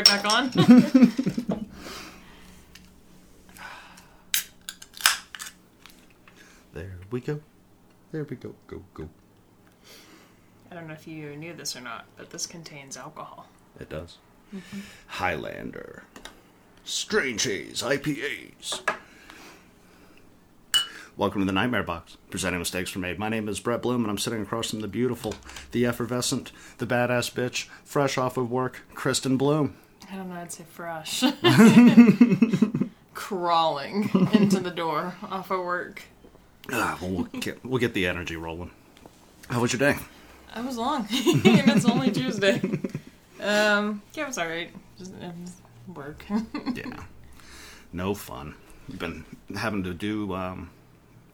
right back on. There we go. There we go. Go, go. I don't know if you knew this or not, but this contains alcohol. It does. Mm-hmm. Highlander. Strange Haze IPAs. Welcome to the Nightmare Box, presenting mistakes were made. My name is Brett Bloom, and I'm sitting across from the beautiful, the effervescent, the badass bitch, fresh off of work, Kristen Bloom. I don't know, I'd say fresh. Crawling into the door off of work. Ah, well, we'll get we'll get the energy rolling. How was your day? I was long, and it's only Tuesday. Um, yeah, it was alright. Just it was work. Yeah, no fun. You've been having to do um,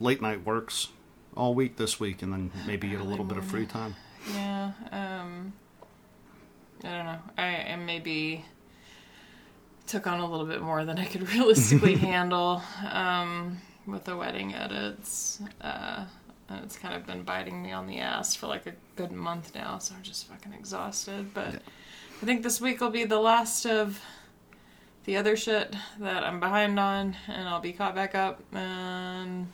late night works all week this week, and then maybe get a little bit of free time. yeah. Um, I don't know. I, I maybe took on a little bit more than I could realistically handle um, with the wedding edits. Uh, and it's kind of been biting me on the ass for like a good month now, so I'm just fucking exhausted. But Yeah. I think this week will be the last of the other shit that I'm behind on, and I'll be caught back up. And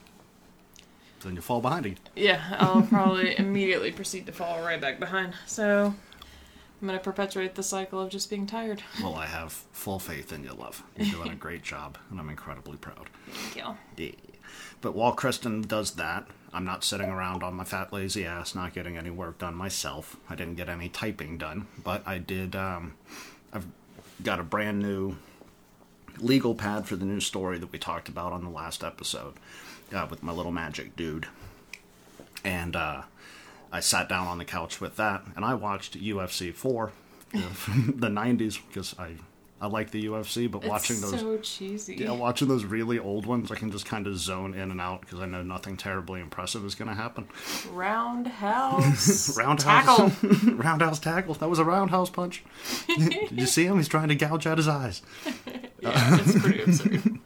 Then you fall behind again. yeah, I'll probably immediately proceed to fall right back behind. So I'm gonna perpetuate the cycle of just being tired. Well, I have full faith in you, love. You're doing a great job, and I'm incredibly proud. Thank you. Yeah. But while Kristen does that, I'm not sitting around on my fat lazy ass, not getting any work done myself. I didn't get any typing done, but I did. Um, I've got a brand new legal pad for the new story that we talked about on the last episode uh, with my little magic dude, and uh, I sat down on the couch with that, and I watched UFC four, the, the '90s, because I I like the UFC, but watching those so cheesy. yeah, watching those really old ones, I can just kind of zone in and out because I know nothing terribly impressive is going to happen. Roundhouse Roundhouse tackle. roundhouse tackle. That was a roundhouse punch. Did you see him? He's trying to gouge out his eyes. yeah, it's pretty absurd.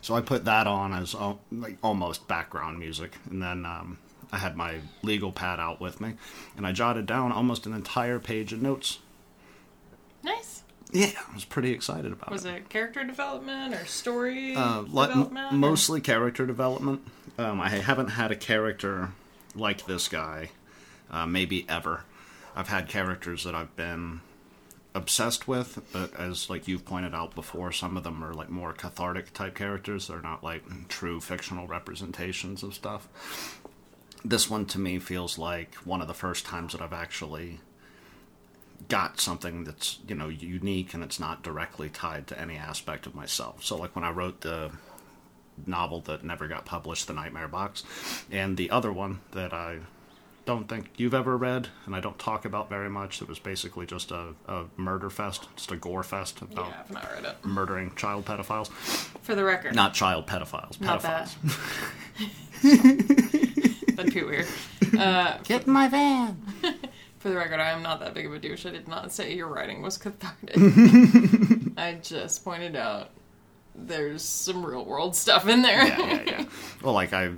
So I put that on as uh, like almost background music, and then um, I had my legal pad out with me, and I jotted down almost an entire page of notes. Nice. Yeah, I was pretty excited about Was it. Was it character development or story Uh, development? m- mostly character development. Um, I haven't had a character like this guy, uh, maybe ever. I've had characters that I've been obsessed with, but as like you've pointed out before, some of them are like more cathartic type characters. They're not like true fictional representations of stuff. This one to me feels like one of the first times that I've actually got something that's you know unique and it's not directly tied to any aspect of myself. So like when I wrote the novel that never got published, The Nightmare Box, and the other one that I don't think you've ever read and I don't talk about very much. It was basically just a, a murder fest, just a gore fest Yeah, about I've not read it. murdering child pedophiles. For the record, Not child pedophiles, Not pedophiles. that'd be weird. Uh, Get in my van. For the record, I am not that big of a douche. I did not say your writing was cathartic. I just pointed out there's some real world stuff in there. yeah, yeah, yeah. Well, like I,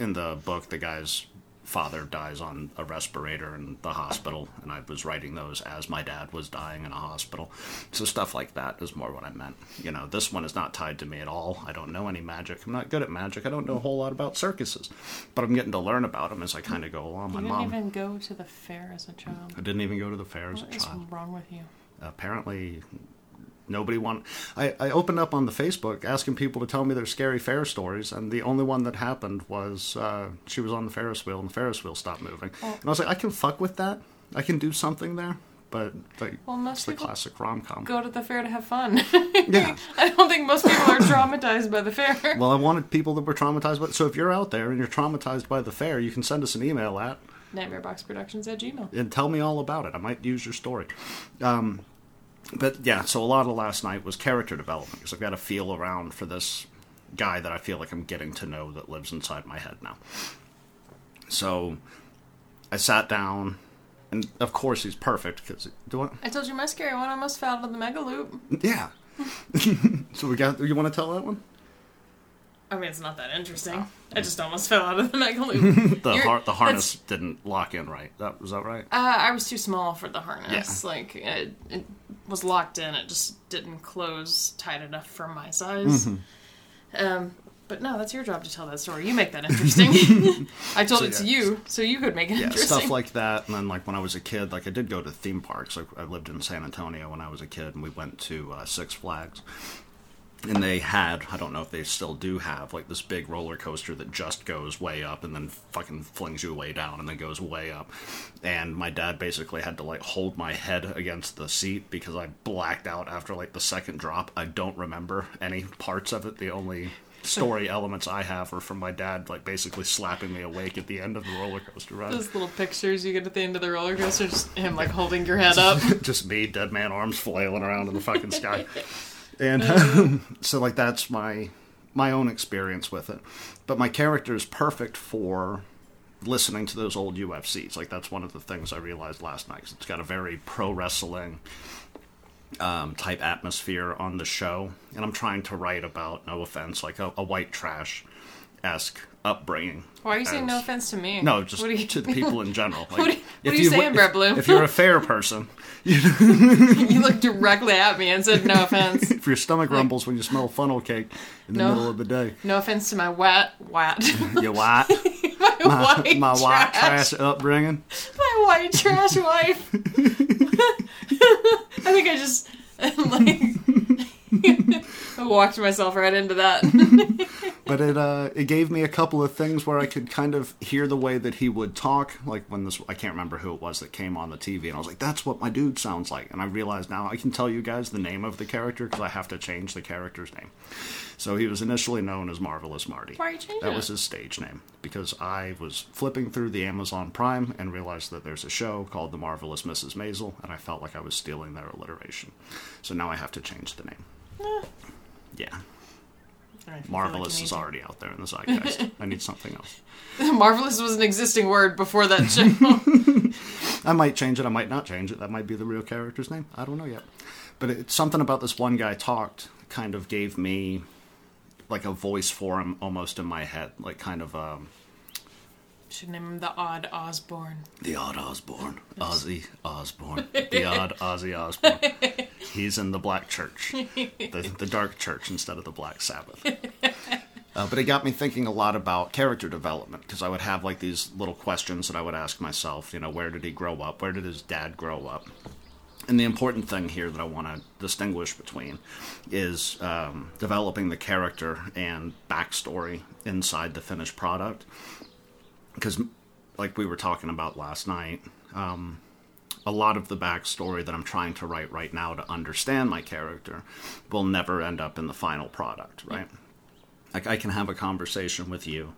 in the book, the guy's father dies on a respirator in the hospital, and I was writing those as my dad was dying in a hospital. So stuff like that is more what I meant. You know, this one is not tied to me at all. I don't know any magic. I'm not good at magic. I don't know a whole lot about circuses, but I'm getting to learn about them as I kind of go along. My You didn't mom, even go to the fair as a child. I didn't even go to the fair as a child. What is wrong with you? apparently nobody want I, I opened up on the facebook asking people to tell me their scary fair stories and the only one that happened was uh, she was on the ferris wheel and the ferris wheel stopped moving Oh. and i was like i can fuck with that i can do something there but like Well, most it's the people classic rom-com Go to the fair to have fun. yeah I don't think most people are traumatized by the fair. well i wanted people that were traumatized but so if you're out there and you're traumatized by the fair you can send us an email at Nightmareboxproductions at gmail. and tell me all about it. I might use your story. Um, but yeah, so a lot of last night was character development because I've got to feel around for this guy that I feel like I'm getting to know that lives inside my head now. So I sat down, and of course he's perfect because do I? I told you my scary one almost fell out of the mega loop. Yeah. so we got. Do you want to tell that one? I mean, it's not that interesting. I just almost fell out of the mega loop. The har- the harness didn't lock in right. That was that right? Uh, I was too small for the harness. Yeah. Like it, it was locked in. It just didn't close tight enough for my size. Mm-hmm. Um, but no, that's your job to tell that story. You make that interesting. I told So, it to yeah. you, so you could make it yeah, interesting. stuff like that. And then, like when I was a kid, like I did go to theme parks. Like I lived in San Antonio when I was a kid, and we went to uh, Six Flags. And they had, I don't know if they still do have, like this big roller coaster that just goes way up and then fucking flings you way down and then goes way up. And my dad basically had to like hold my head against the seat because I blacked out after like the second drop. I don't remember any parts of it. The only story elements I have are from my dad, like basically slapping me awake at the end of the roller coaster ride. Those little pictures you get at the end of the roller coaster, just him like holding your head up. just me, dead man arms flailing around in the fucking sky. And so like that's my my own experience with it. But my character is perfect for listening to those old UFCs. Like that's one of the things I realized last night. 'cause it's got a very pro wrestling um, type atmosphere on the show, and I'm trying to write about no offense, like a, a white trash esque upbringing. Why are you saying no offense to me? No, just you, to the people in general. Like, What are you- what are you saying, if- Brett Blue? If you're a fair person, you looked directly at me and said no offense. if your stomach rumbles when you smell funnel cake in the No. middle of the day, No offense to my wet, wet, you white, my, my, white my white trash, trash upbringing. my white trash wife. I think I just like I walked myself right into that. But it uh, it gave me a couple of things where I could kind of hear the way that he would talk. Like when this, I can't remember who it was that came on the TV, and I was like, "That's what my dude sounds like." And I realized now I can tell you guys the name of the character because I have to change the character's name. So he was initially known as Marvelous Marty. Why are you changing That was his stage name because I was flipping through the Amazon Prime and realized that there's a show called The Marvelous Mrs. Maisel, and I felt like I was stealing their alliteration. So now I have to change the name. Yeah, I don't know if you feel like Marvelous is already out there in the zeitgeist. I need something else. Marvelous was an existing word before that show. I might change it. I might not change it. That might be the real character's name. I don't know yet. But it's something about this one guy talked kind of gave me like a voice for him almost in my head, like kind of um, Should name him the Odd Osbourne. the odd Osbourne, Ozzy Osbourne, the odd Ozzy Osbourne. He's in the black church, the, the dark church instead of the black Sabbath. Uh, but it got me thinking a lot about character development because I would have like these little questions that I would ask myself. You know, where did he grow up? Where did his dad grow up? And the important thing here that I want to distinguish between is um, developing the character and backstory inside the finished product. Because, like we were talking about last night, um, a lot of the backstory that I'm trying to write right now to understand my character will never end up in the final product, right? Like, I can have a conversation with you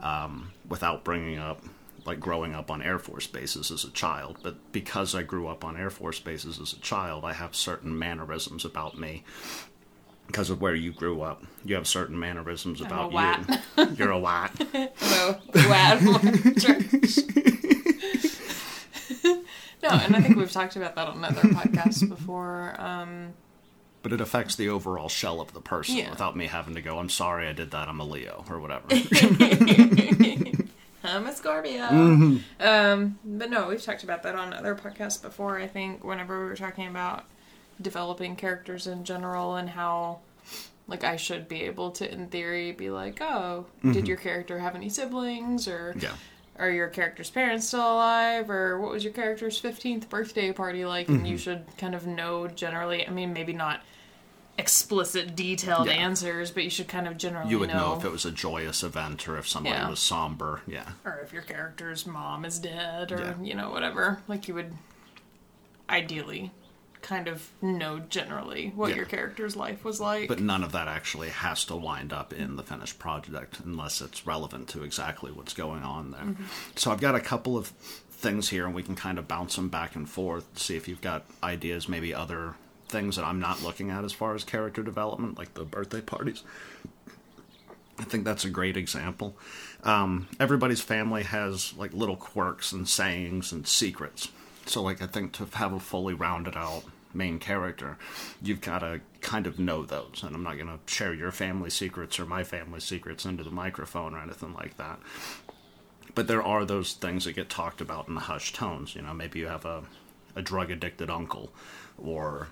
um, without bringing up like growing up on Air Force bases as a child, but because I grew up on Air Force bases as a child, I have certain mannerisms about me. Because of where you grew up, you have certain mannerisms a about you. You're a. No, Wad Church. No, and I think we've talked about that on other podcasts before. Um, but it affects the overall shell of the person Yeah. without me having to go, I'm sorry I did that, I'm a Leo, or whatever. I'm a Scorpio. Mm-hmm. Um, but no, we've talked about that on other podcasts before. I think whenever we were talking about developing characters in general and how, like, I should be able to, in theory, be like, oh, did your character have any siblings or Mm-hmm. yeah. Are your character's parents still alive or what was your character's 15th birthday party like and Mm-hmm. you should kind of know generally i mean maybe not explicit detailed Yeah. answers but you should kind of generally You would know. know, if it was a joyous event or if somebody Yeah. was somber. Yeah. or if your character's mom is dead or Yeah. you know whatever like you would ideally kind of know generally what Yeah. your character's life was like But none of that actually has to wind up in the finished project unless it's relevant to exactly what's going on there. Mm-hmm. So I've got a couple of things here, and we can kind of bounce them back and forth, see if you've got ideas, maybe other things that I'm not looking at as far as character development, like the birthday parties. I think that's a great example. Um, everybody's family has like little quirks and sayings and secrets. So, like, I think to have a fully rounded out main character, you've got to kind of know those. And I'm not going to share your family secrets or my family secrets into the microphone or anything like that. But there are those things that get talked about in hushed tones. You know, maybe you have a, a drug addicted uncle or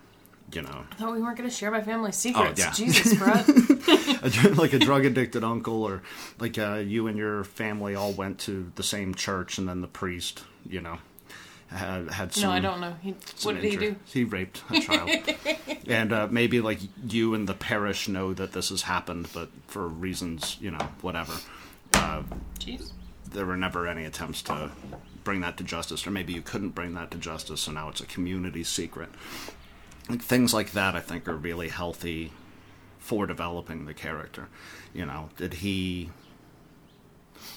you know. I thought we weren't going to share my family secrets. Oh, yeah. Jesus, a, like a drug addicted uncle, or like uh, you and your family all went to the same church, and then the priest, you know, had had some. no, I don't know. He, what did he do? He raped a child, and uh, maybe like you and the parish know that this has happened, but for reasons, you know, whatever. Uh, Jeez. there were never any attempts to bring that to justice, or maybe you couldn't bring that to justice, so now it's a community secret. Like things like that, I think, are really healthy for developing the character. You know, did he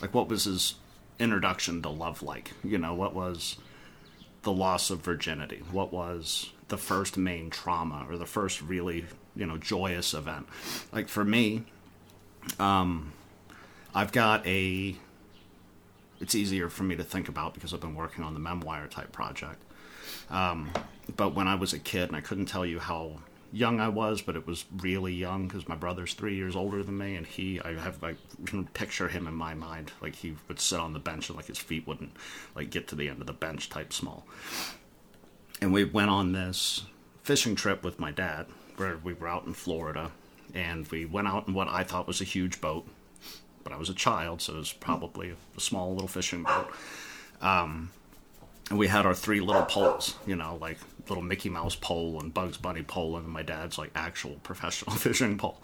like what was his introduction to love like? You know, what was the loss of virginity? What was the first main trauma or the first really, you know, joyous event? Like for me, um I've got a it's easier for me to think about because I've been working on the memoir type project. Um, but when I was a kid, and I couldn't tell you how young I was, but it was really young because my brother's three years older than me, and he, I have, I can picture him in my mind, like he would sit on the bench and like his feet wouldn't like get to the end of the bench type small. And we went on this fishing trip with my dad, where we were out in Florida, and we went out in what I thought was a huge boat, but I was a child, so it was probably a small little fishing boat. Um, and we had our three little poles, you know, like little Mickey Mouse pole and Bugs Bunny pole, and my dad's like actual professional fishing pole.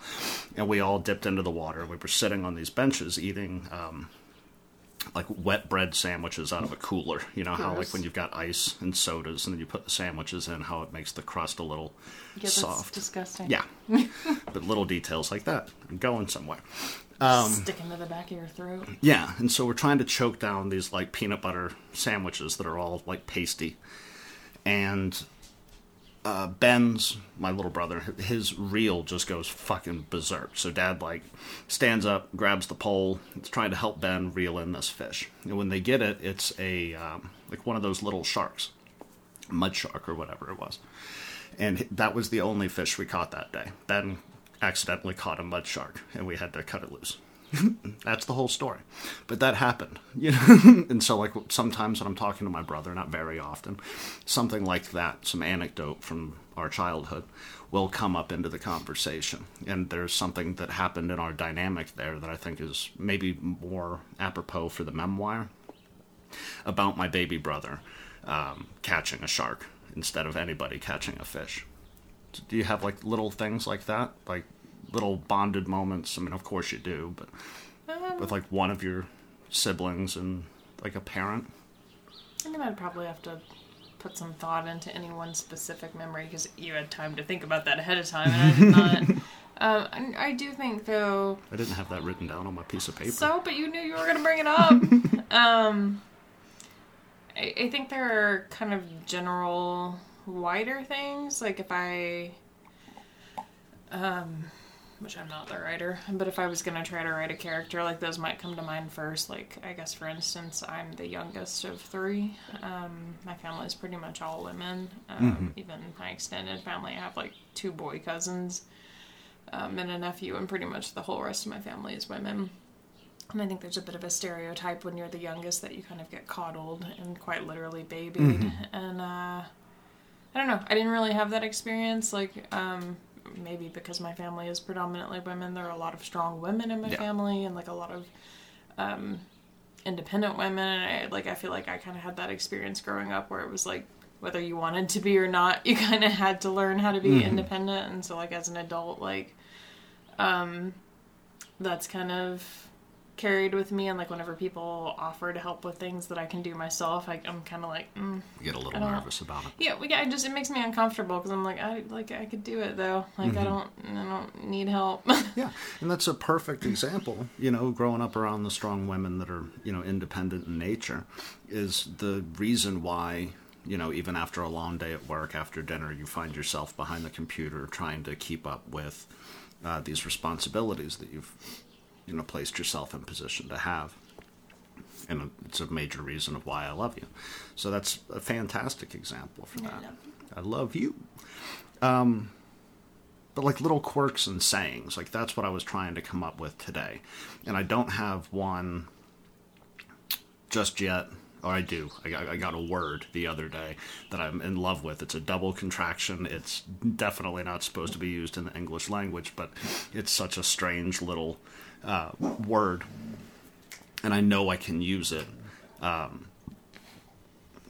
And we all dipped into the water. We were sitting on these benches eating um, like wet bread sandwiches out of a cooler. You know how like when you've got ice and sodas, and then you put the sandwiches in, how it makes the crust a little Yeah, soft. disgusting. Yeah, but little details like that. I'm going somewhere. Sticking to the back of your throat. Yeah, and so we're trying to choke down these like peanut butter sandwiches that are all like pasty. And uh, Ben's, my little brother, his reel just goes fucking berserk. So dad like stands up, grabs the pole, is trying to help Ben reel in this fish. And when they get it, it's a um, like one of those little sharks, mud shark or whatever it was. And that was the only fish we caught that day. Ben accidentally caught a mud shark, and we had to cut it loose. That's the whole story. But that happened, you know. and so, like sometimes when I'm talking to my brother, not very often, something like that, some anecdote from our childhood, will come up into the conversation. And there's something that happened in our dynamic there that I think is maybe more apropos for the memoir about my baby brother um, catching a shark instead of anybody catching a fish. Do you have like little things like that, like little bonded moments? I mean, of course you do, but with like one of your siblings and like a parent. I mean, I'd probably have to put some thought into any one specific memory because you had time to think about that ahead of time, and I did not. um, I, I do think, though, I didn't have that written down on my piece of paper. So, but you knew you were going to bring it up. um, I, I think there are kind of general, wider things. Like if I, um, which I'm not the writer, but if I was going to try to write a character, like those might come to mind first. Like, I guess, for instance, I'm the youngest of three. Um, my family is pretty much all women. Um, Even my extended family, I have like two boy cousins um, and a nephew, and pretty much the whole rest of my family is women. And I think there's a bit of a stereotype when you're the youngest that you kind of get coddled and quite literally babied. And uh, I don't know. I didn't really have that experience. Like um, maybe because my family is predominantly women, there are a lot of strong women in my Yeah. family, and like a lot of um, independent women. And I, like I feel like I kind of had that experience growing up where it was like whether you wanted to be or not, you kind of had to learn how to be independent. And so like as an adult, like um, that's kind of carried with me and like whenever people offer to help with things that I can do myself I, I'm kind of like mm. You get a little nervous about it. yeah we, I just it makes me uncomfortable because I'm like I like I could do it though like I don't I don't need help Yeah, and that's a perfect example. You know, growing up around the strong women that are you know independent in nature is the reason why you know even after a long day at work after dinner you find yourself behind the computer trying to keep up with uh, these responsibilities that you've you know placed yourself in position to have. and it's a major reason of why I love you. So that's a fantastic example for that. I love you. Um, but like little quirks and sayings, like that's what I was trying to come up with today, and I don't have one just yet. Or I do. I got, I got a word the other day that I'm in love with. It's a double contraction. It's definitely not supposed to be used in the English language, but it's such a strange little uh, word, and I know I can use it um,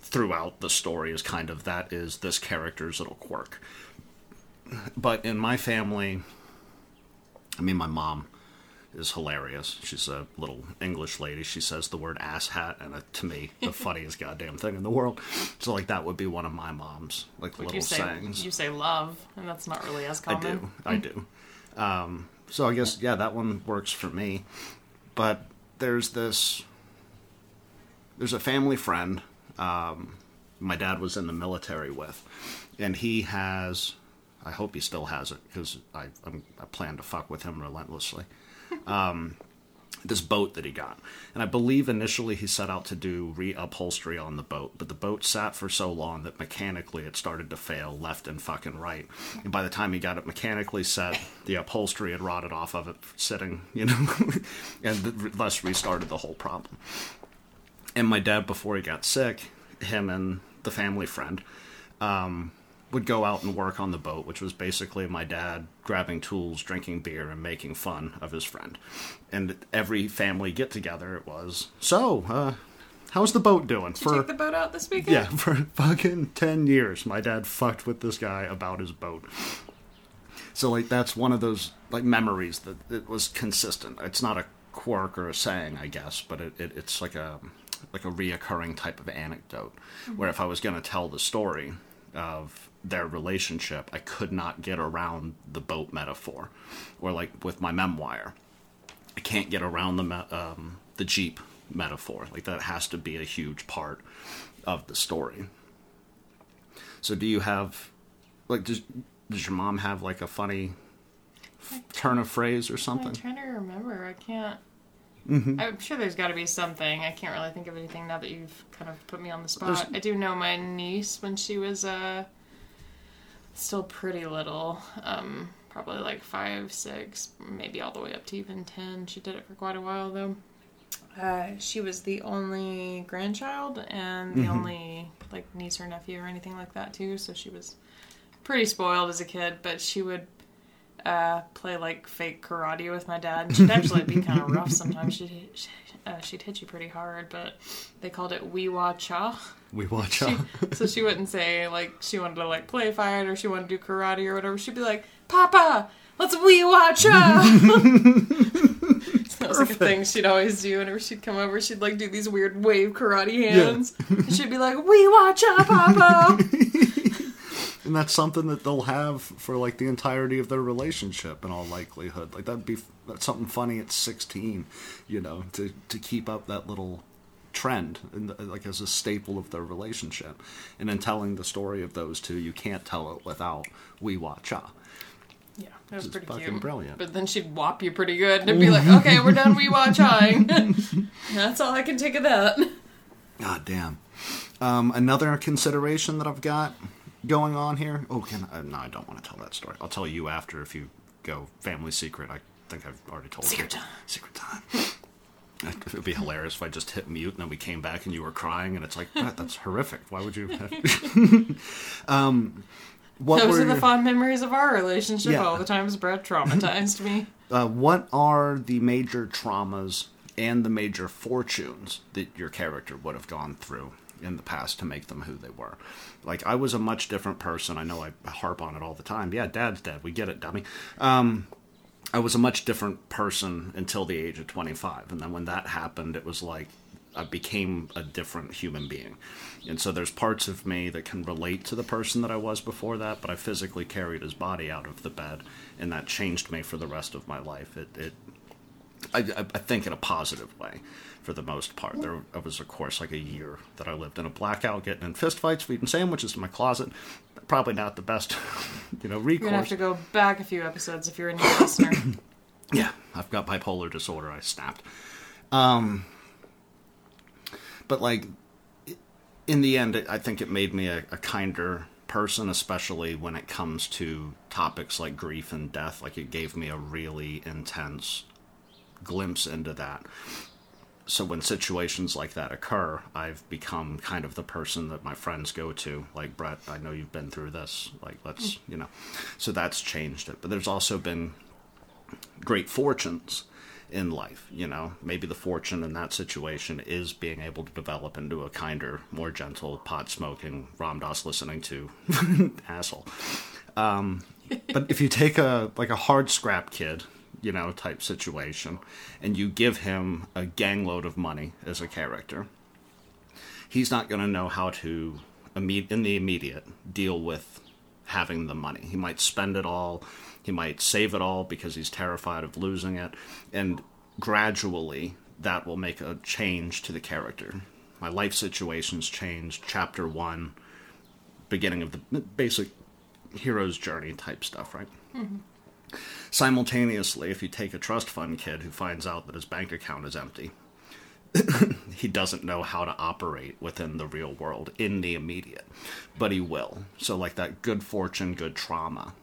throughout the story. Is kind of that is this character's little quirk. But in my family, I mean, my mom is hilarious. She's a little English lady. She says the word ass hat, and to me, the funniest goddamn thing in the world. So, like, that would be one of my mom's like Like little you say, sayings. you say love, and that's not really as common. I do. I do. Um, so I guess yeah, that one works for me. But there's this. There's a family friend. Um, my dad was in the military with, and he has. I hope he still has it because I I'm, I plan to fuck with him relentlessly. Um, this boat that he got, and I believe initially he set out to do reupholstery on the boat, but the boat sat for so long that mechanically it started to fail left and fucking right. And by the time he got it mechanically set, the upholstery had rotted off of it sitting, you know, and thus restarted the whole problem. And my dad, before he got sick, him and the family friend um, would go out and work on the boat, which was basically my dad grabbing tools, drinking beer, and making fun of his friend. And every family get together, it was so. Uh, how's the boat doing? Did you take the boat out this weekend? Yeah, for fucking 10 years, my dad fucked with this guy about his boat. So, like, that's one of those, like, memories that it was consistent. It's not a quirk or a saying, I guess, but it, it, it's like a like a reoccurring type of anecdote where if I was going to tell the story of their relationship, I could not get around the boat metaphor. Or, like, with my memoir, I can't get around the me- um, the Jeep metaphor. Like that has to be a huge part of the story. So, do you have like does does your mom have like a funny f- turn of phrase or something? I'm trying to remember. I can't. Mm-hmm. I'm sure there's got to be something. I can't really think of anything now that you've kind of put me on the spot. There's- I do know my niece when she was uh, still pretty little, um, probably like five, six, maybe all the way up to even ten. She did it for quite a while though. Uh, she was the only grandchild and the only like niece or nephew or anything like that too. So she was pretty spoiled as a kid, but she would uh, play like fake karate with my dad. She'd actually be kind of rough sometimes. She'd, she, uh, she'd hit you pretty hard, but they called it wee wah cha. We watch She, so she wouldn't say like she wanted to like play fight or she wanted to do karate or whatever. She'd be like, Papa, let's wee wah cha. that was like a thing she'd always do whenever she'd come over. She'd like do these weird wave karate hands. And she'd be like, wee wah cha, Papa. and that's something that they'll have for like the entirety of their relationship in all likelihood. Like that'd be that's something funny at 16, you know, to to keep up that little trend and like as a staple of their relationship. And in telling the story of those two, you can't tell it without we watch cha. Yeah, that was pretty fucking cute. brilliant. But then she'd whop you pretty good, and be like, "Okay, we're done. We watch high." That's all I can take of that. God damn. Um, another consideration that I've got going on here. Oh, can I, no, I don't want to tell that story. I'll tell you after if you go family secret. I think I've already told Secret you. time. Secret time. It would be hilarious if I just hit mute and then we came back and you were crying and it's like that, that's horrific. Why would you? Have... um, what Those are the your- fond memories of our relationship. Yeah. All the times Brett traumatized me. Uh, what are the major traumas and the major fortunes that your character would have gone through in the past to make them who they were? Like, I was a much different person. I know I harp on it all the time. Yeah, dad's dead. We get it, dummy. Um, I was a much different person until the age of 25. And then when that happened, it was like I became a different human being. And so there's parts of me that can relate to the person that I was before that, but I physically carried his body out of the bed, and that changed me for the rest of my life. It, it I, I I think in a positive way for the most part. There was, of course, like a year that I lived in a blackout, getting in fistfights, eating sandwiches in my closet. Probably not the best, you know, recourse. You're gonna have to go back a few episodes if you're a new listener. Yeah, I've got bipolar disorder. I snapped. Um, but like in the end, I think it made me a, a kinder person, especially when it comes to topics like grief and death. Like it gave me a really intense glimpse into that. So when situations like that occur, I've become kind of the person that my friends go to. Like Brett, I know you've been through this. Like let's, you know, so that's changed it. But there's also been great fortunes in life. You know, maybe the fortune in that situation is being able to develop into a kinder, more gentle, pot smoking, Ram Dass listening to asshole. Um, but if you take a like a hard scrap kid, you know, type situation, and you give him a gangload of money as a character, he's not going to know how to in the immediate deal with having the money. He might spend it all he might save it all because he's terrified of losing it. And gradually, that will make a change to the character. My life situations changed. Chapter one, beginning of the basic hero's journey type stuff, right? Mm-hmm. Simultaneously, if you take a trust fund kid who finds out that his bank account is empty, he doesn't know how to operate within the real world in the immediate, but he will. So, like that good fortune, good trauma,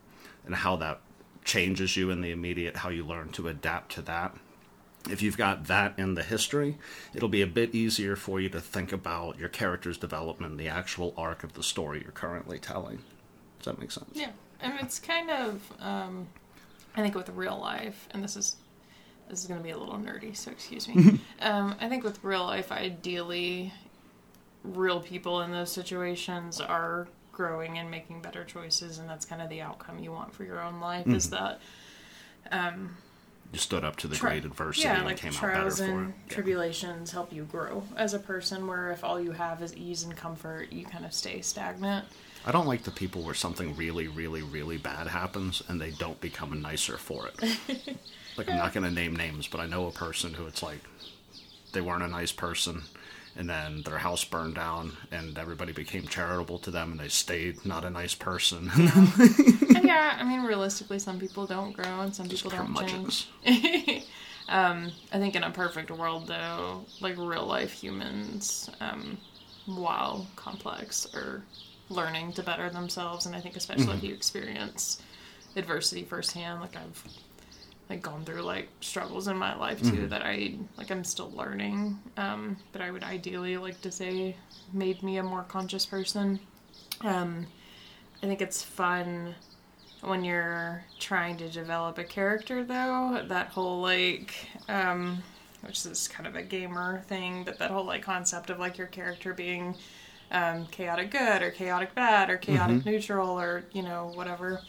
and how that changes you in the immediate, how you learn to adapt to that. If you've got that in the history, it'll be a bit easier for you to think about your character's development, the actual arc of the story you're currently telling. Does that make sense? Yeah. And it's kind of, um, I think with real life, and this is this is going to be a little nerdy, so excuse me. um, I think with real life, ideally, real people in those situations are growing and making better choices and that's kind of the outcome you want for your own life mm-hmm. is that um, you stood up to the tri- great adversity yeah, and like came out better and for it. tribulations help you grow as a person where if all you have is ease and comfort you kind of stay stagnant I don't like the people where something really, really, really bad happens and they don't become nicer for it. like, I'm not going to name names, but I know a person who it's like they weren't a nice person and then their house burned down and everybody became charitable to them and they stayed not a nice person. And yeah i mean realistically some people don't grow and some people don't change. Um, i think in a perfect world though like real life humans um, while complex are learning to better themselves and i think especially mm-hmm. if you experience adversity firsthand like i've like gone through like struggles in my life too mm-hmm. that I like I'm still learning. Um, but I would ideally like to say made me a more conscious person. Um, I think it's fun when you're trying to develop a character though. That whole like um, which is kind of a gamer thing, but that whole like concept of like your character being um, chaotic good or chaotic bad or chaotic mm-hmm. neutral or you know whatever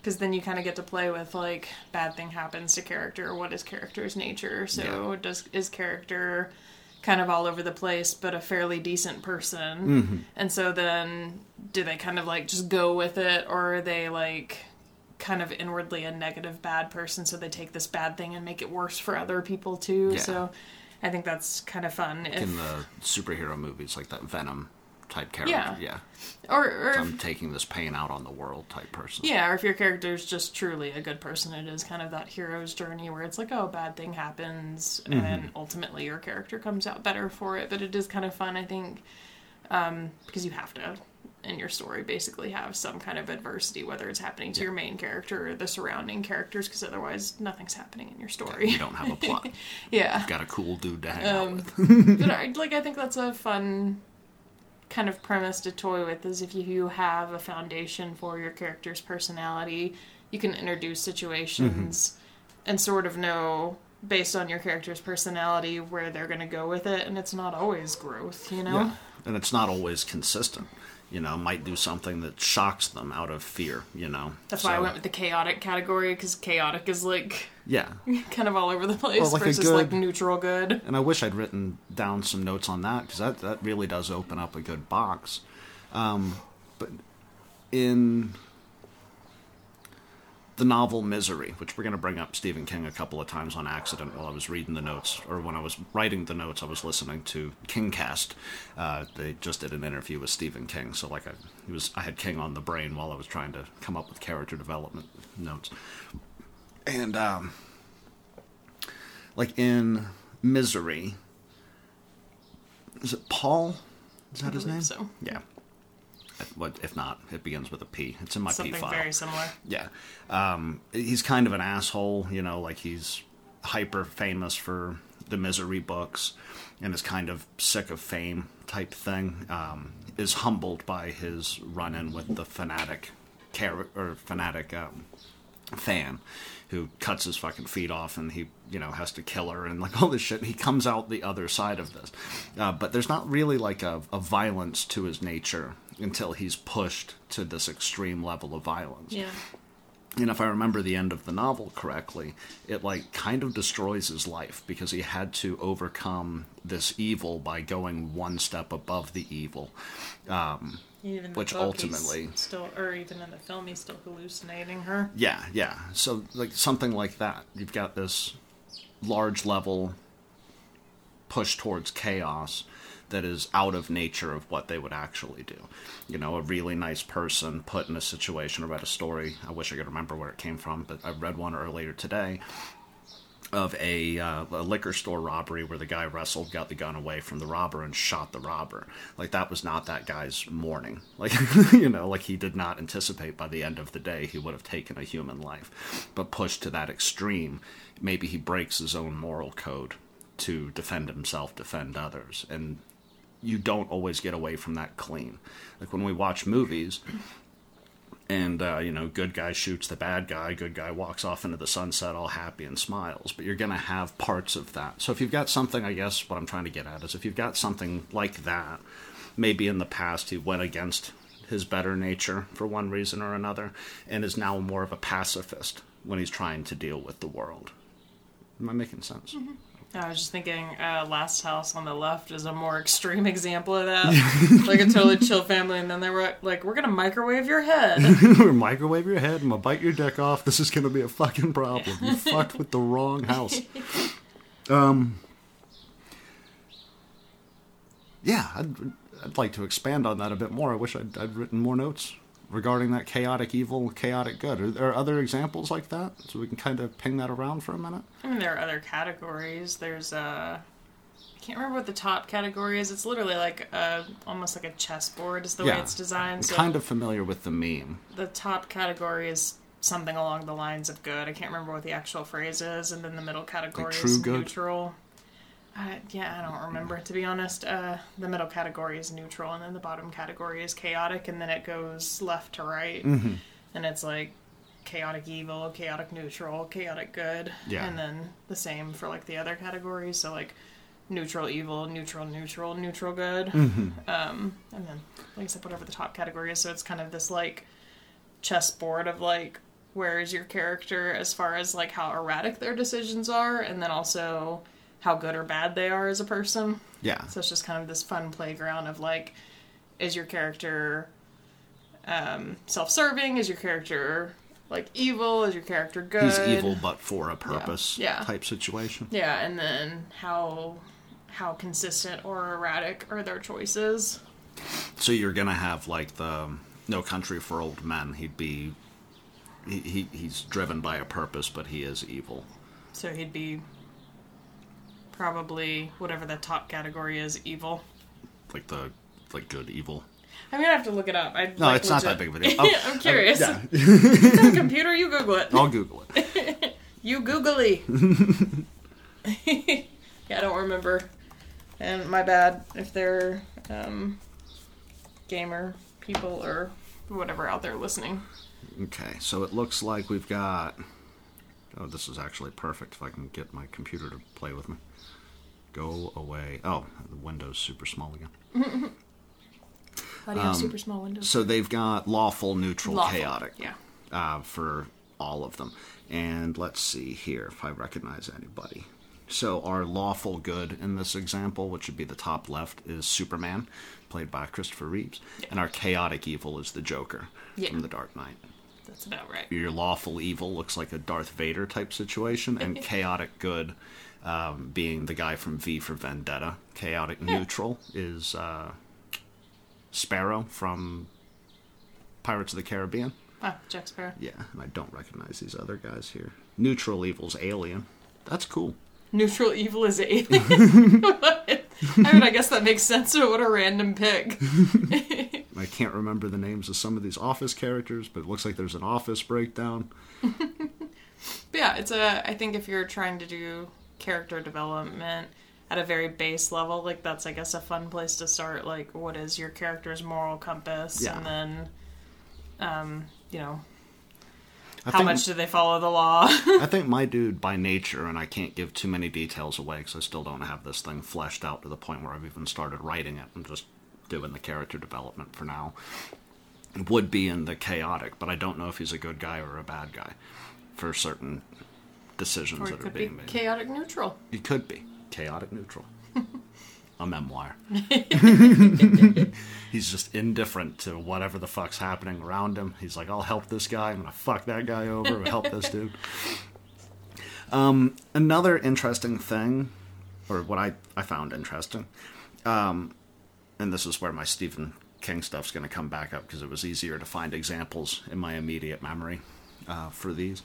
because then you kind of get to play with like bad thing happens to character what is character's nature so yeah. does is character kind of all over the place but a fairly decent person mm-hmm. and so then do they kind of like just go with it or are they like kind of inwardly a negative bad person so they take this bad thing and make it worse for other people too yeah. so i think that's kind of fun if... in the superhero movies like that venom type character. Yeah. yeah. Or, or I'm taking this pain out on the world type person. Yeah, or if your character is just truly a good person, it is kind of that hero's journey where it's like, oh, bad thing happens, mm-hmm. and ultimately your character comes out better for it. But it is kind of fun, I think, um, because you have to in your story basically have some kind of adversity, whether it's happening to yeah. your main character or the surrounding characters, because otherwise nothing's happening in your story. Yeah, you don't have a plot. yeah, you've got a cool dude to hang um, out with. but I, like, I think that's a fun kind of premise to toy with is if you have a foundation for your character's personality, you can introduce situations mm-hmm. and sort of know based on your character's personality where they're going to go with it and it's not always growth, you know? Yeah. And it's not always consistent you know, might do something that shocks them out of fear, you know. That's so, why I went with the chaotic category because chaotic is like yeah, kind of all over the place well, like versus good, like neutral good. And I wish I'd written down some notes on that because that that really does open up a good box. Um, but in the novel Misery, which we're going to bring up Stephen King a couple of times on accident while I was reading the notes, or when I was writing the notes, I was listening to Kingcast. Uh, they just did an interview with Stephen King, so like I he was, I had King on the brain while I was trying to come up with character development notes, and um, like in Misery, Is it Paul? Is that his name? so. Yeah. What if not? It begins with a P. It's in my P Something file. very similar. Yeah. Um, he's kind of an asshole, you know, like he's hyper famous for the Misery books and is kind of sick of fame type thing. Um, is humbled by his run in with the fanatic char- or fanatic um, fan who cuts his fucking feet off and he you know has to kill her and like all this shit he comes out the other side of this uh, but there's not really like a, a violence to his nature until he's pushed to this extreme level of violence Yeah. and if I remember the end of the novel correctly, it like kind of destroys his life because he had to overcome this evil by going one step above the evil. Um, Even Which ultimately- still, or even in the film, he's still hallucinating her. yeah, yeah. So like something like that. You've got this large level push towards chaos that is out of nature of what they would actually do. You know, a really nice person put in a situation. I read a story. I wish I could remember where it came from, but I read one earlier today of a, uh, a liquor store robbery where the guy wrestled, got the gun away from the robber, and shot the robber. Like that was not that guy's morning. Like you know, like he did not anticipate by the end of the day he would have taken a human life. But pushed to that extreme, maybe he breaks his own moral code to defend himself, defend others, and you don't always get away from that clean. Like when we watch movies, and uh, you know, good guy shoots the bad guy, good guy walks off into the sunset all happy and smiles. But you're going to have parts of that. So if you've got something, I guess what I'm trying to get at is if you've got something like that, maybe in the past he went against his better nature for one reason or another, and is now more of a pacifist when he's trying to deal with the world. Am I making sense? I was just thinking, uh, Last House on the Left is a more extreme example of that. like a totally chill family, and then they were like, "We're gonna microwave your head." We're Microwave your head. I'm gonna bite your dick off. This is gonna be a fucking problem. You fucked with the wrong house. Um. Yeah, I'd, I'd like to expand on that a bit more. I wish I'd, I'd written more notes regarding that chaotic evil, chaotic good. Are there other examples like that? So we can kind of ping that around for a minute. I mean, there are other categories. There's uh, I can't remember what the top category is. It's literally like a almost like a chessboard is the way it's designed. I'm So kind of familiar with the meme. the top category is something along the lines of good. I can't remember what the actual phrase is, and then the middle category true is good? neutral. Uh, yeah, I don't remember to be honest. Uh, the middle category is neutral, and then the bottom category is chaotic, and then it goes left to right, Mm-hmm. and it's like chaotic evil, chaotic neutral, chaotic good, Yeah. and then the same for like the other categories. So like neutral evil, neutral neutral, neutral good, Mm-hmm. um, and then like I said, whatever the top category is. So it's kind of this like chessboard of like where is your character as far as like how erratic their decisions are, and then also how good or bad they are as a person. Yeah. So it's just kind of this fun playground of like, is your character um, self-serving? Is your character like evil? Is your character good? He's evil, but for a purpose. Yeah. Type situation. Yeah, and then how how consistent or erratic are their choices? So you're gonna have like the No Country for Old Men. He'd be he, he he's driven by a purpose, but he is evil. So he'd be probably whatever the top category is, evil. Like the like good evil. I'm gonna have to look it up. I No, like, it's not that big of a deal. Oh, I'm curious. Yeah, It's a computer. You Google it. I'll Google it. You googly. yeah, I don't remember. And my bad if they're um, gamer people or whatever out there listening. Okay, so it looks like we've got. Oh, this is actually perfect. If I can get my computer to play with me. Go away. Oh, the window's super small again. Why do you have super small windows? So they've got lawful, neutral, Lawful, chaotic. Yeah. uh, for all of them. And let's see here if I recognize anybody. So our lawful good in this example, which would be the top left, is Superman, played by Christopher Reeves, and our chaotic evil is the Joker Yeah. from The Dark Knight. That's about right. Your lawful evil looks like a Darth Vader type situation, and chaotic good um, being the guy from V for Vendetta. Chaotic neutral is uh, Sparrow from Pirates of the Caribbean. Ah, Jack Sparrow. Yeah, and I don't recognize these other guys here. Neutral evil's alien. That's cool. Neutral evil is alien. I mean, I guess that makes sense. But what a random pick. I can't remember the names of some of these office characters, but it looks like there's an office breakdown. But yeah, it's a. I think if you're trying to do character development at a very base level, like that's I guess a fun place to start. Like, what is your character's moral compass, Yeah. and then, um, you know, I how think, much do they follow the law? I think my dude, by nature, and I can't give too many details away because I still don't have this thing fleshed out to the point where I've even started writing it. I'm just doing the character development for now. Would be in the chaotic, but I don't know if he's a good guy or a bad guy for certain decisions that are could be being made. chaotic neutral. He could be chaotic neutral. a memoir. He's just indifferent to whatever the fuck's happening around him. He's like, I'll help this guy. I'm gonna fuck that guy over. help this dude. Um, another interesting thing, or what I I found interesting, um, and this is where my Stephen King stuff's gonna come back up because it was easier to find examples in my immediate memory uh, for these.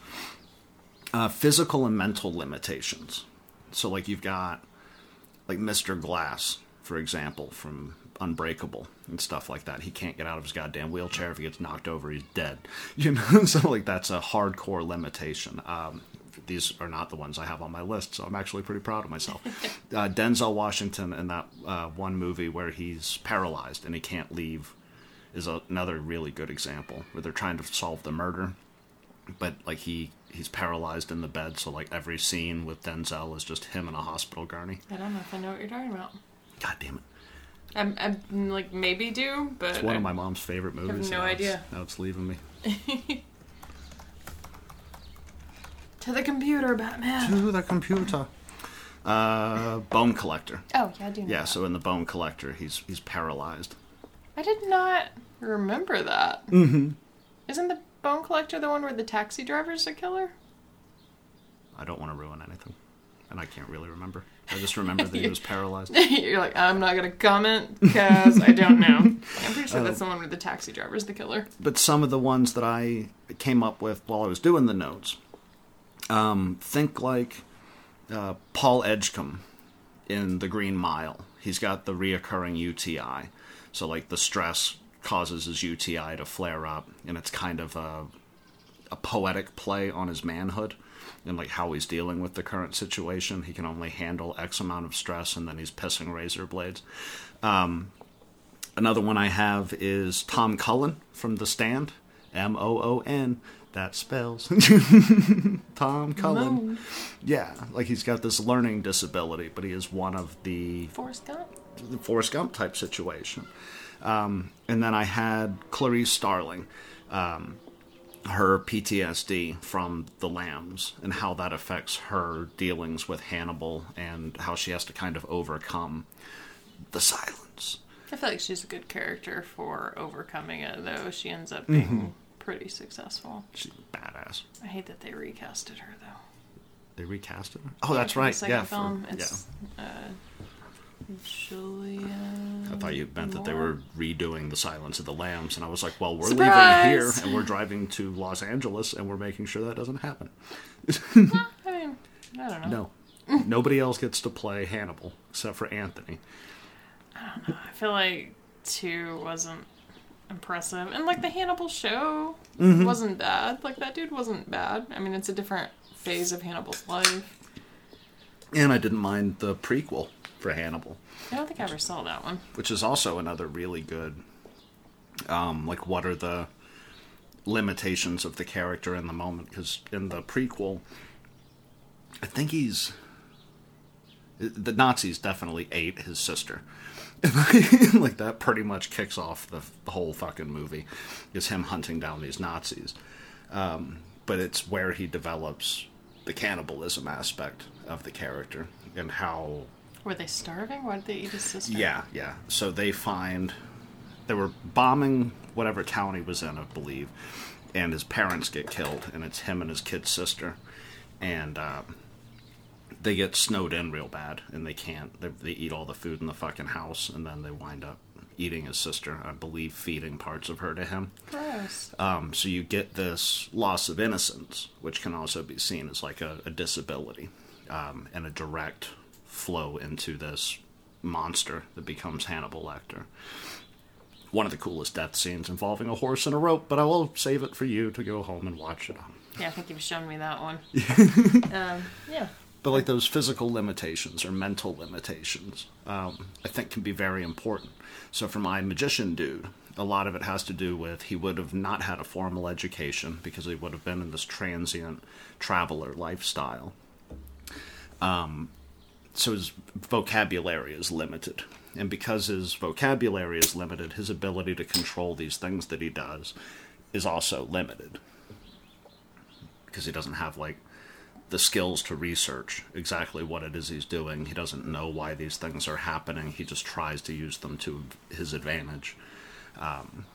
Uh, physical and mental limitations. So, like, you've got like Mr. Glass, for example, from Unbreakable and stuff like that. He can't get out of his goddamn wheelchair. If he gets knocked over, he's dead. You know, so like that's a hardcore limitation. Um, these are not the ones I have on my list, so I'm actually pretty proud of myself. uh, Denzel Washington in that uh, one movie where he's paralyzed and he can't leave is a, another really good example where they're trying to solve the murder, but like he he's paralyzed in the bed, so like every scene with Denzel is just him in a hospital gurney. I don't know if I know what you're talking about. God damn it. I'm, I'm like maybe do, but It's one I- of my mom's favorite movies. no Now it's- idea. Now it's leaving me. to the computer, Batman. To the computer. Uh, Bone Collector. Oh yeah, I do. Know Yeah, that. so in the Bone Collector, he's he's paralyzed. I did not remember that. Mm-hmm. Isn't the Bone Collector the one where the taxi driver's a killer? I don't want to ruin anything, and I can't really remember. I just remember that he was paralyzed. You're like, I'm not gonna comment because I don't know. I'm pretty sure that's the one where the taxi driver's the killer. But some of the ones that I came up with while I was doing the notes, um, think like uh, Paul Edgecombe in The Green Mile. He's got the reoccurring UTI, so like the stress causes his UTI to flare up, and it's kind of a a poetic play on his manhood and like how he's dealing with the current situation. He can only handle X amount of stress, and then he's pissing razor blades. Um, another one I have is Tom Cullen from The Stand, M O O N. That spells Tom Cullen. Moan. Yeah, like he's got this learning disability, but he is one of the Forrest Gump. the Forrest Gump type situation. Um, and then I had Clarice Starling, um, her PTSD from the Lambs, and how that affects her dealings with Hannibal, and how she has to kind of overcome the silence. I feel like she's a good character for overcoming it, though. She ends up being Mm-hmm. Pretty successful. She's badass. I hate that they recasted her, though. They recast it. Oh, that's for right. Yeah, for- film, yeah. uh, Julia. I thought you meant that they were redoing The Silence of the Lambs, and I was like, well, we're Surprise! leaving here, and we're driving to Los Angeles, and we're making sure that doesn't happen. I mean, I don't know. No. Nobody else gets to play Hannibal except for Anthony. I don't know. I feel like two wasn't impressive, and like the Hannibal show Mm-hmm. wasn't bad. Like that dude wasn't bad. I mean, it's a different phase of Hannibal's life. And I didn't mind the prequel for Hannibal, I don't think I ever saw that one. which is also another really good. Um, like, what are the limitations of the character in the moment? Because in the prequel, I think he's. The Nazis definitely ate his sister. like that pretty much kicks off the, the whole fucking movie is him hunting down these Nazis. Um, but it's where he develops the cannibalism aspect of the character and how Were they starving? Why did they eat his sister? yeah, yeah. So they find they were bombing whatever town he was in, I believe, and his parents get killed, and it's him and his kid sister, and uh, they get snowed in real bad, and they can't. They, they eat all the food in the fucking house, and then they wind up eating his sister. I believe feeding parts of her to him. Gross. Um, so you get this loss of innocence, which can also be seen as like a, a disability um, and a direct flow into this monster that becomes Hannibal Lecter. One of the coolest death scenes involving a horse and a rope, but I will save it for you to go home and watch it on. Yeah, I think you've shown me that one. um, yeah. But like those physical limitations or mental limitations, um, I think can be very important. So for my magician dude, a lot of it has to do with he would have not had a formal education because he would have been in this transient traveler lifestyle. Um, so his vocabulary is limited. And because his vocabulary is limited, his ability to control these things that he does is also limited. Because he doesn't have, like, the skills to research exactly what it is he's doing. He doesn't know why these things are happening. He just tries to use them to his advantage um,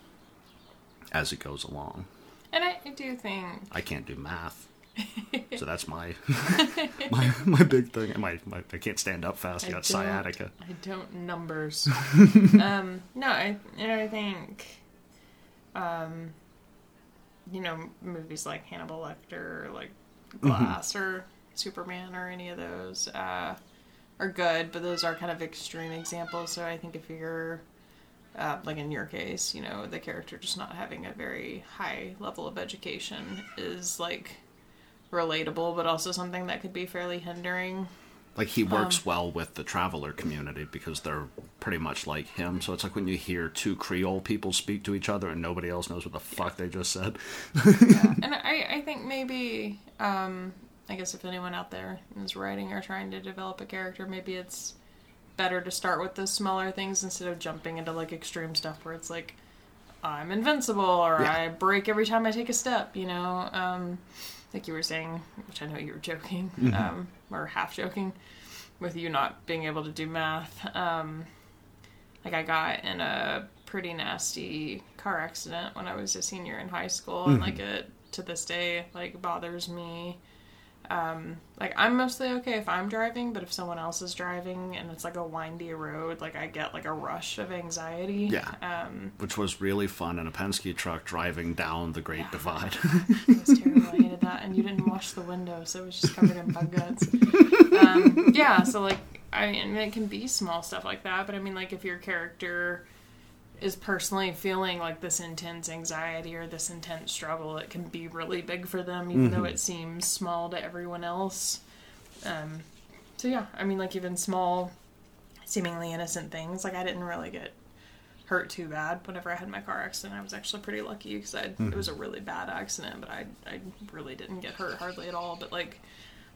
as it goes along. And I, I do think I can't do math. so that's my my my big thing. My, my I can't stand up fast. I got sciatica. I don't numbers. um, no, I you know, I think, um, you know, movies like Hannibal Lecter, like Glass, or Superman, or any of those uh, are good, but those are kind of extreme examples. So I think if you're uh, like in your case, you know, the character just not having a very high level of education is like relatable, but also something that could be fairly hindering. Like he works well with the traveler community because they're pretty much like him. So it's like when you hear two Creole people speak to each other and nobody else knows what the fuck they just said. and I, I think maybe um, I guess if anyone out there is writing or trying to develop a character, maybe it's better to start with the smaller things instead of jumping into like extreme stuff where it's like I'm invincible or Yeah. I break every time I take a step. You know, um, like you were saying, which I know you were joking um, or half joking with you not being able to do math. Um, like I got in a pretty nasty car accident when I was a senior in high school, and like it to this day like bothers me. Um, like I'm mostly okay if I'm driving, but if someone else is driving and it's like a windy road, like I get like a rush of anxiety. Yeah. Um, Which was really fun in a Penske truck driving down the Great Divide. it was terrible. I hated that, and you didn't wash the window, so it was just covered in bug guts. Um, yeah, so like I mean, it can be small stuff like that, but I mean, like if your character is personally feeling like this intense anxiety or this intense struggle, it can be really big for them, even though it seems small to everyone else. Um, so yeah, I mean, like even small, seemingly innocent things. Like I didn't really get hurt too bad whenever I had my car accident. I was actually pretty lucky because I it was a really bad accident, but I I really didn't get hurt hardly at all. But like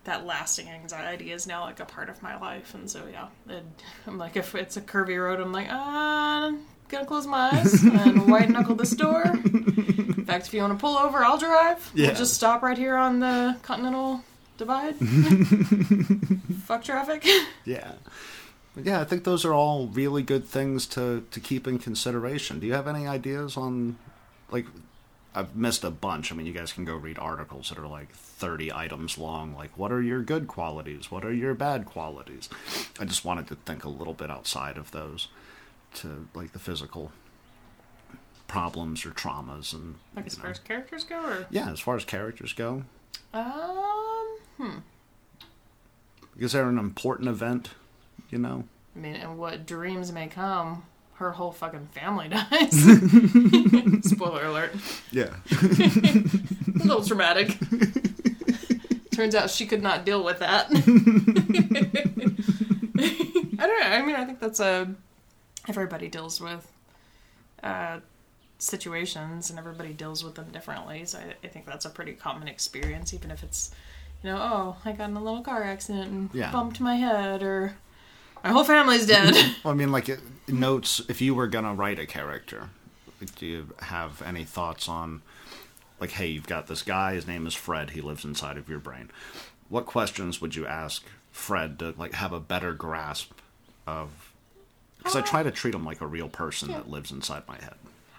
that lasting anxiety is now like a part of my life, and so yeah, it, I'm like if it's a curvy road, I'm like ah. Gonna close my eyes and white knuckle this door. In fact, if you want to pull over, I'll drive. Yeah. We'll just stop right here on the Continental Divide. Fuck traffic. Yeah. Yeah, I think those are all really good things to, to keep in consideration. Do you have any ideas on, like, I've missed a bunch. I mean, you guys can go read articles that are like 30 items long. Like, what are your good qualities? What are your bad qualities? I just wanted to think a little bit outside of those to, like, the physical problems or traumas. and Like as you far as characters go, or Yeah, as far as characters go. um, hmm. Is there an important event, you know? I mean, and what dreams may come, her whole fucking family dies. Spoiler alert. Yeah. A little traumatic. Turns out she could not deal with that. I don't know. I mean, I think that's a. Everybody deals with uh, situations and everybody deals with them differently. So I, I think that's a pretty common experience, even if it's, you know, oh, I got in a little car accident and Yeah. bumped my head, or my whole family's dead. Well, I mean, like it, notes. If you were gonna write a character, do you have any thoughts on, like, hey, you've got this guy. His name is Fred. He lives inside of your brain. What questions would you ask Fred to like have a better grasp of? Because I try to treat him like a real person that lives inside my head.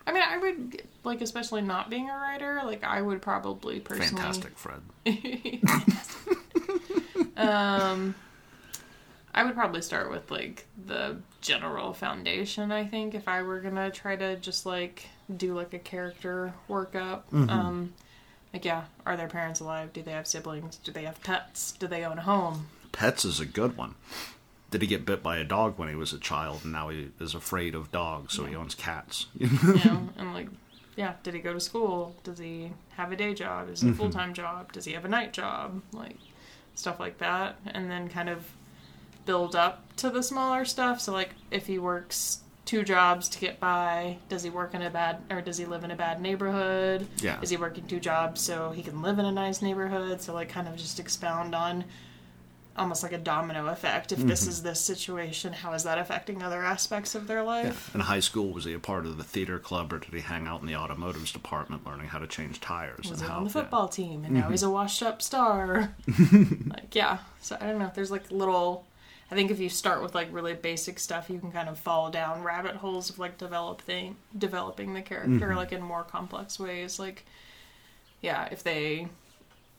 I mean, I would like, especially not being a writer, like I would probably personally. Fantastic, Fred. Um, I would probably start with like the general foundation. I think if I were gonna try to just like do like a character workup, um, like yeah, are their parents alive? Do they have siblings? Do they have pets? Do they own a home? Pets is a good one. did he get bit by a dog when he was a child and now he is afraid of dogs so he owns cats you know, and like, yeah, did he go to school? Does he have a day job? Is it a full time job? Does he have a night job? Like, stuff like that. And then kind of build up to the smaller stuff. So, like, if he works two jobs to get by, does he work in a bad, or does he live in a bad neighborhood? Yeah. Is he working two jobs so he can live in a nice neighborhood? So, like, kind of just expound on almost like a domino effect. If this mm-hmm. is this situation, how is that affecting other aspects of their life? in high school was he a part of the theater club or did he hang out in the automotives department learning how to change tires was and he how on the yeah. football team and now mm-hmm. he's a washed up star like yeah so i don't know there's like little i think if you start with like really basic stuff you can kind of fall down rabbit holes of like develop thing developing the character mm-hmm. like in more complex ways. Like yeah if they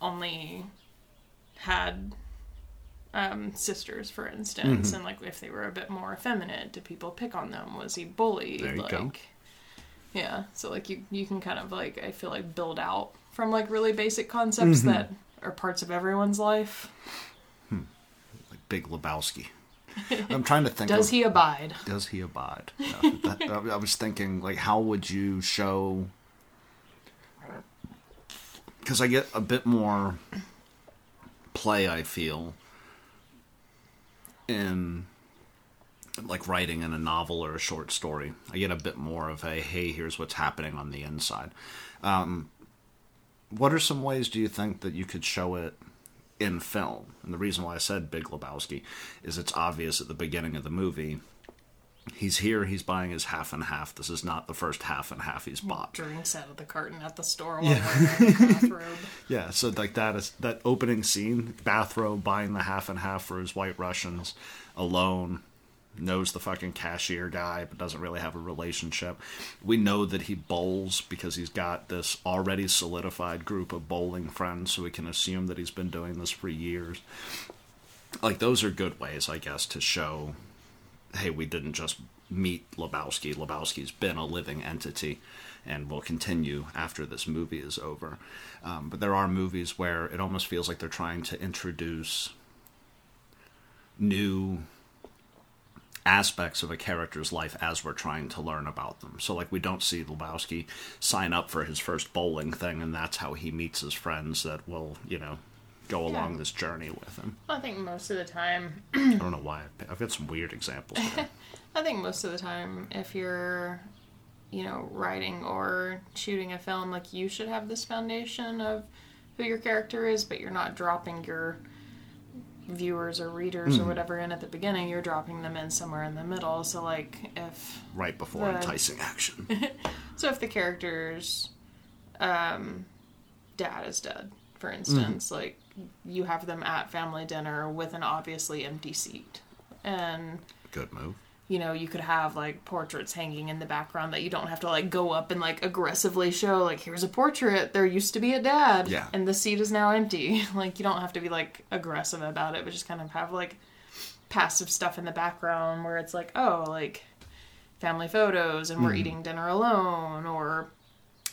only had um, sisters for instance mm-hmm. and like if they were a bit more effeminate did people pick on them? Was he bullied? There you like go. yeah, so like you you can kind of like I feel like build out from like really basic concepts mm-hmm. that are parts of everyone's life. Big lebowski. I'm trying to think Does of, he abide? does he abide? That, I I was thinking like how would you show because i get a bit more play i feel in like writing in a novel or a short story. I get a bit more of a hey here's what's happening on the inside. Um, what are some ways do you think that you could show it in film. And the reason why i said big lebowski is it's obvious at the beginning of the movie he's here he's buying his half and half. This is not the first half and half he's bought. Drinks out of the carton at the store while wearing a bathrobe. yeah so like that is that opening scene bathrobe buying the half and half for his white russians alone knows the fucking cashier guy but doesn't really have a relationship. We know that he bowls because he's got this already solidified group of bowling friends so we can assume that he's been doing this for years. Like those are good ways i guess to show hey we didn't just meet lebowski. Lebowski's been a living entity and will continue after this movie is over. Um, but there are movies where it almost feels like they're trying to introduce new aspects of a character's life as we're trying to learn about them. So, like, we don't see Lebowski sign up for his first bowling thing, and that's how he meets his friends that will, you know, go Yeah. along this journey with him. I think most of the time I don't know why. I've got some weird examples. I think most of the time, if you're, you know, writing or shooting a film, like you should have this foundation of who your character is, but you're not dropping your viewers or readers or whatever in at the beginning. You're dropping them in somewhere in the middle. So, like, if right before The- enticing action. so, if the character's um, dad is dead, for instance, like you have them at family dinner with an obviously empty seat, and Good move. You know, you could have like portraits hanging in the background that you don't have to like go up and like aggressively show like here's a portrait. There used to be a dad. Yeah. And the seat is now empty. Like you don't have to be like aggressive about it, but just kind of have like passive stuff in the background where it's like, oh, like family photos and we're Mm-hmm. eating dinner alone or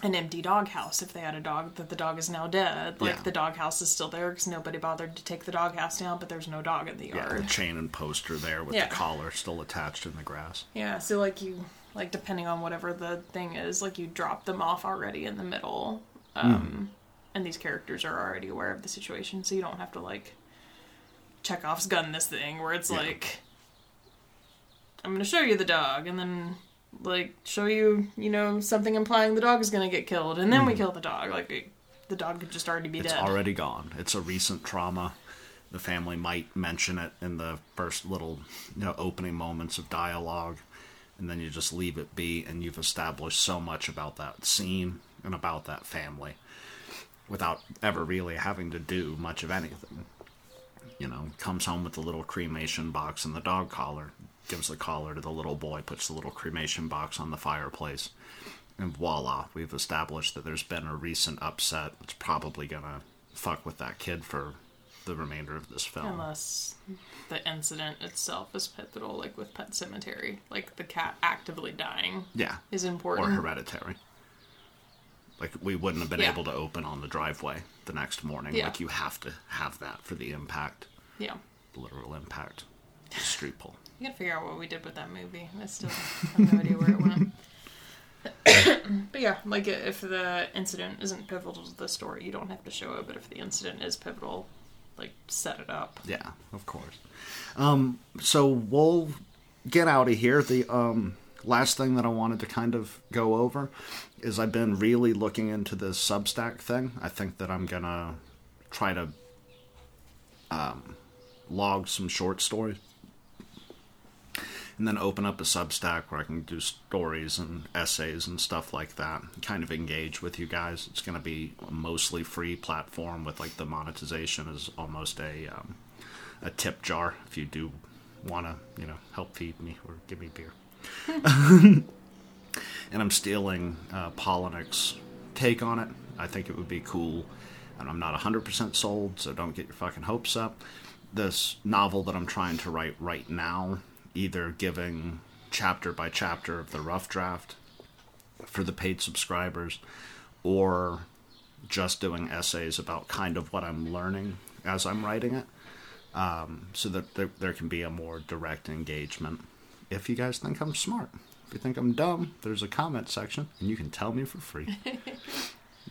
an empty doghouse if they had a dog that the dog is now dead. Like Yeah. the doghouse is still there because nobody bothered to take the doghouse down, but there's no dog in the yard Yeah, the chain and poster there with Yeah. the collar still attached in the grass. Yeah, so like you like depending on whatever the thing is, like you drop them off already in the middle. Um and these characters are already aware of the situation, so you don't have to like Chekhov's gun this thing where it's Yeah. like I'm gonna show you the dog and then like show you, you know, something implying the dog is gonna get killed and then we hmm. kill the dog. Like it, the dog could just already be dead. It's dead. already gone. It's a recent trauma. The family might mention it in the first little, you know, opening moments of dialogue, and then you just leave it be, and you've established so much about that scene and about that family without ever really having to do much of anything. You know, comes home with the little cremation box and the dog collar, gives the collar to the little boy, puts the little cremation box on the fireplace, and voila, we've established that there's been a recent upset It's probably gonna fuck with that kid for the remainder of this film. Unless the incident itself is pivotal, like with Pet Sematary, like the cat actively dying yeah, is important. or hereditary. Like we wouldn't have been Yeah. able to open on the driveway the next morning. Yeah. Like you have to have that for the impact, Yeah. the literal impact. the street pull. You gotta figure out what we did with that movie. I still have no idea where it went. but yeah, like if the incident isn't pivotal to the story, you don't have to show it. But if the incident is pivotal, like set it up. Yeah, of course. Um, so we'll get out of here. The um, last thing that I wanted to kind of go over is I've been really looking into this Substack thing. I think that I'm gonna try to um, log some short stories and then open up a Substack where I can do stories and essays and stuff like that. Kind of engage with you guys. It's going to be a mostly free platform with like the monetization is almost a um, a tip jar if you do want to you know help feed me or give me beer. and I'm stealing uh, take on it. I think it would be cool. And I'm not 100% sold, so don't get your fucking hopes up. This novel that I'm trying to write right now either giving chapter by chapter of the rough draft for the paid subscribers or just doing essays about kind of what I'm learning as I'm writing it um, so that there, there can be a more direct engagement. If you guys think I'm smart, if you think I'm dumb, there's a comment section and you can tell me for free.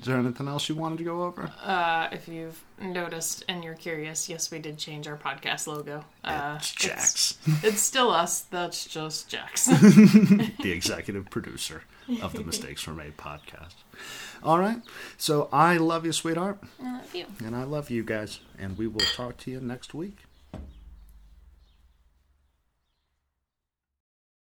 Is there anything else you wanted to go over? Uh, if you've noticed and you're curious, yes, we did change our podcast logo. Uh, it's Jax, It's, it's still us. That's just Jax. the executive producer of the Mistakes Were Made podcast. All right. So I love you, sweetheart. I love you. And I love you guys. And we will talk to you next week.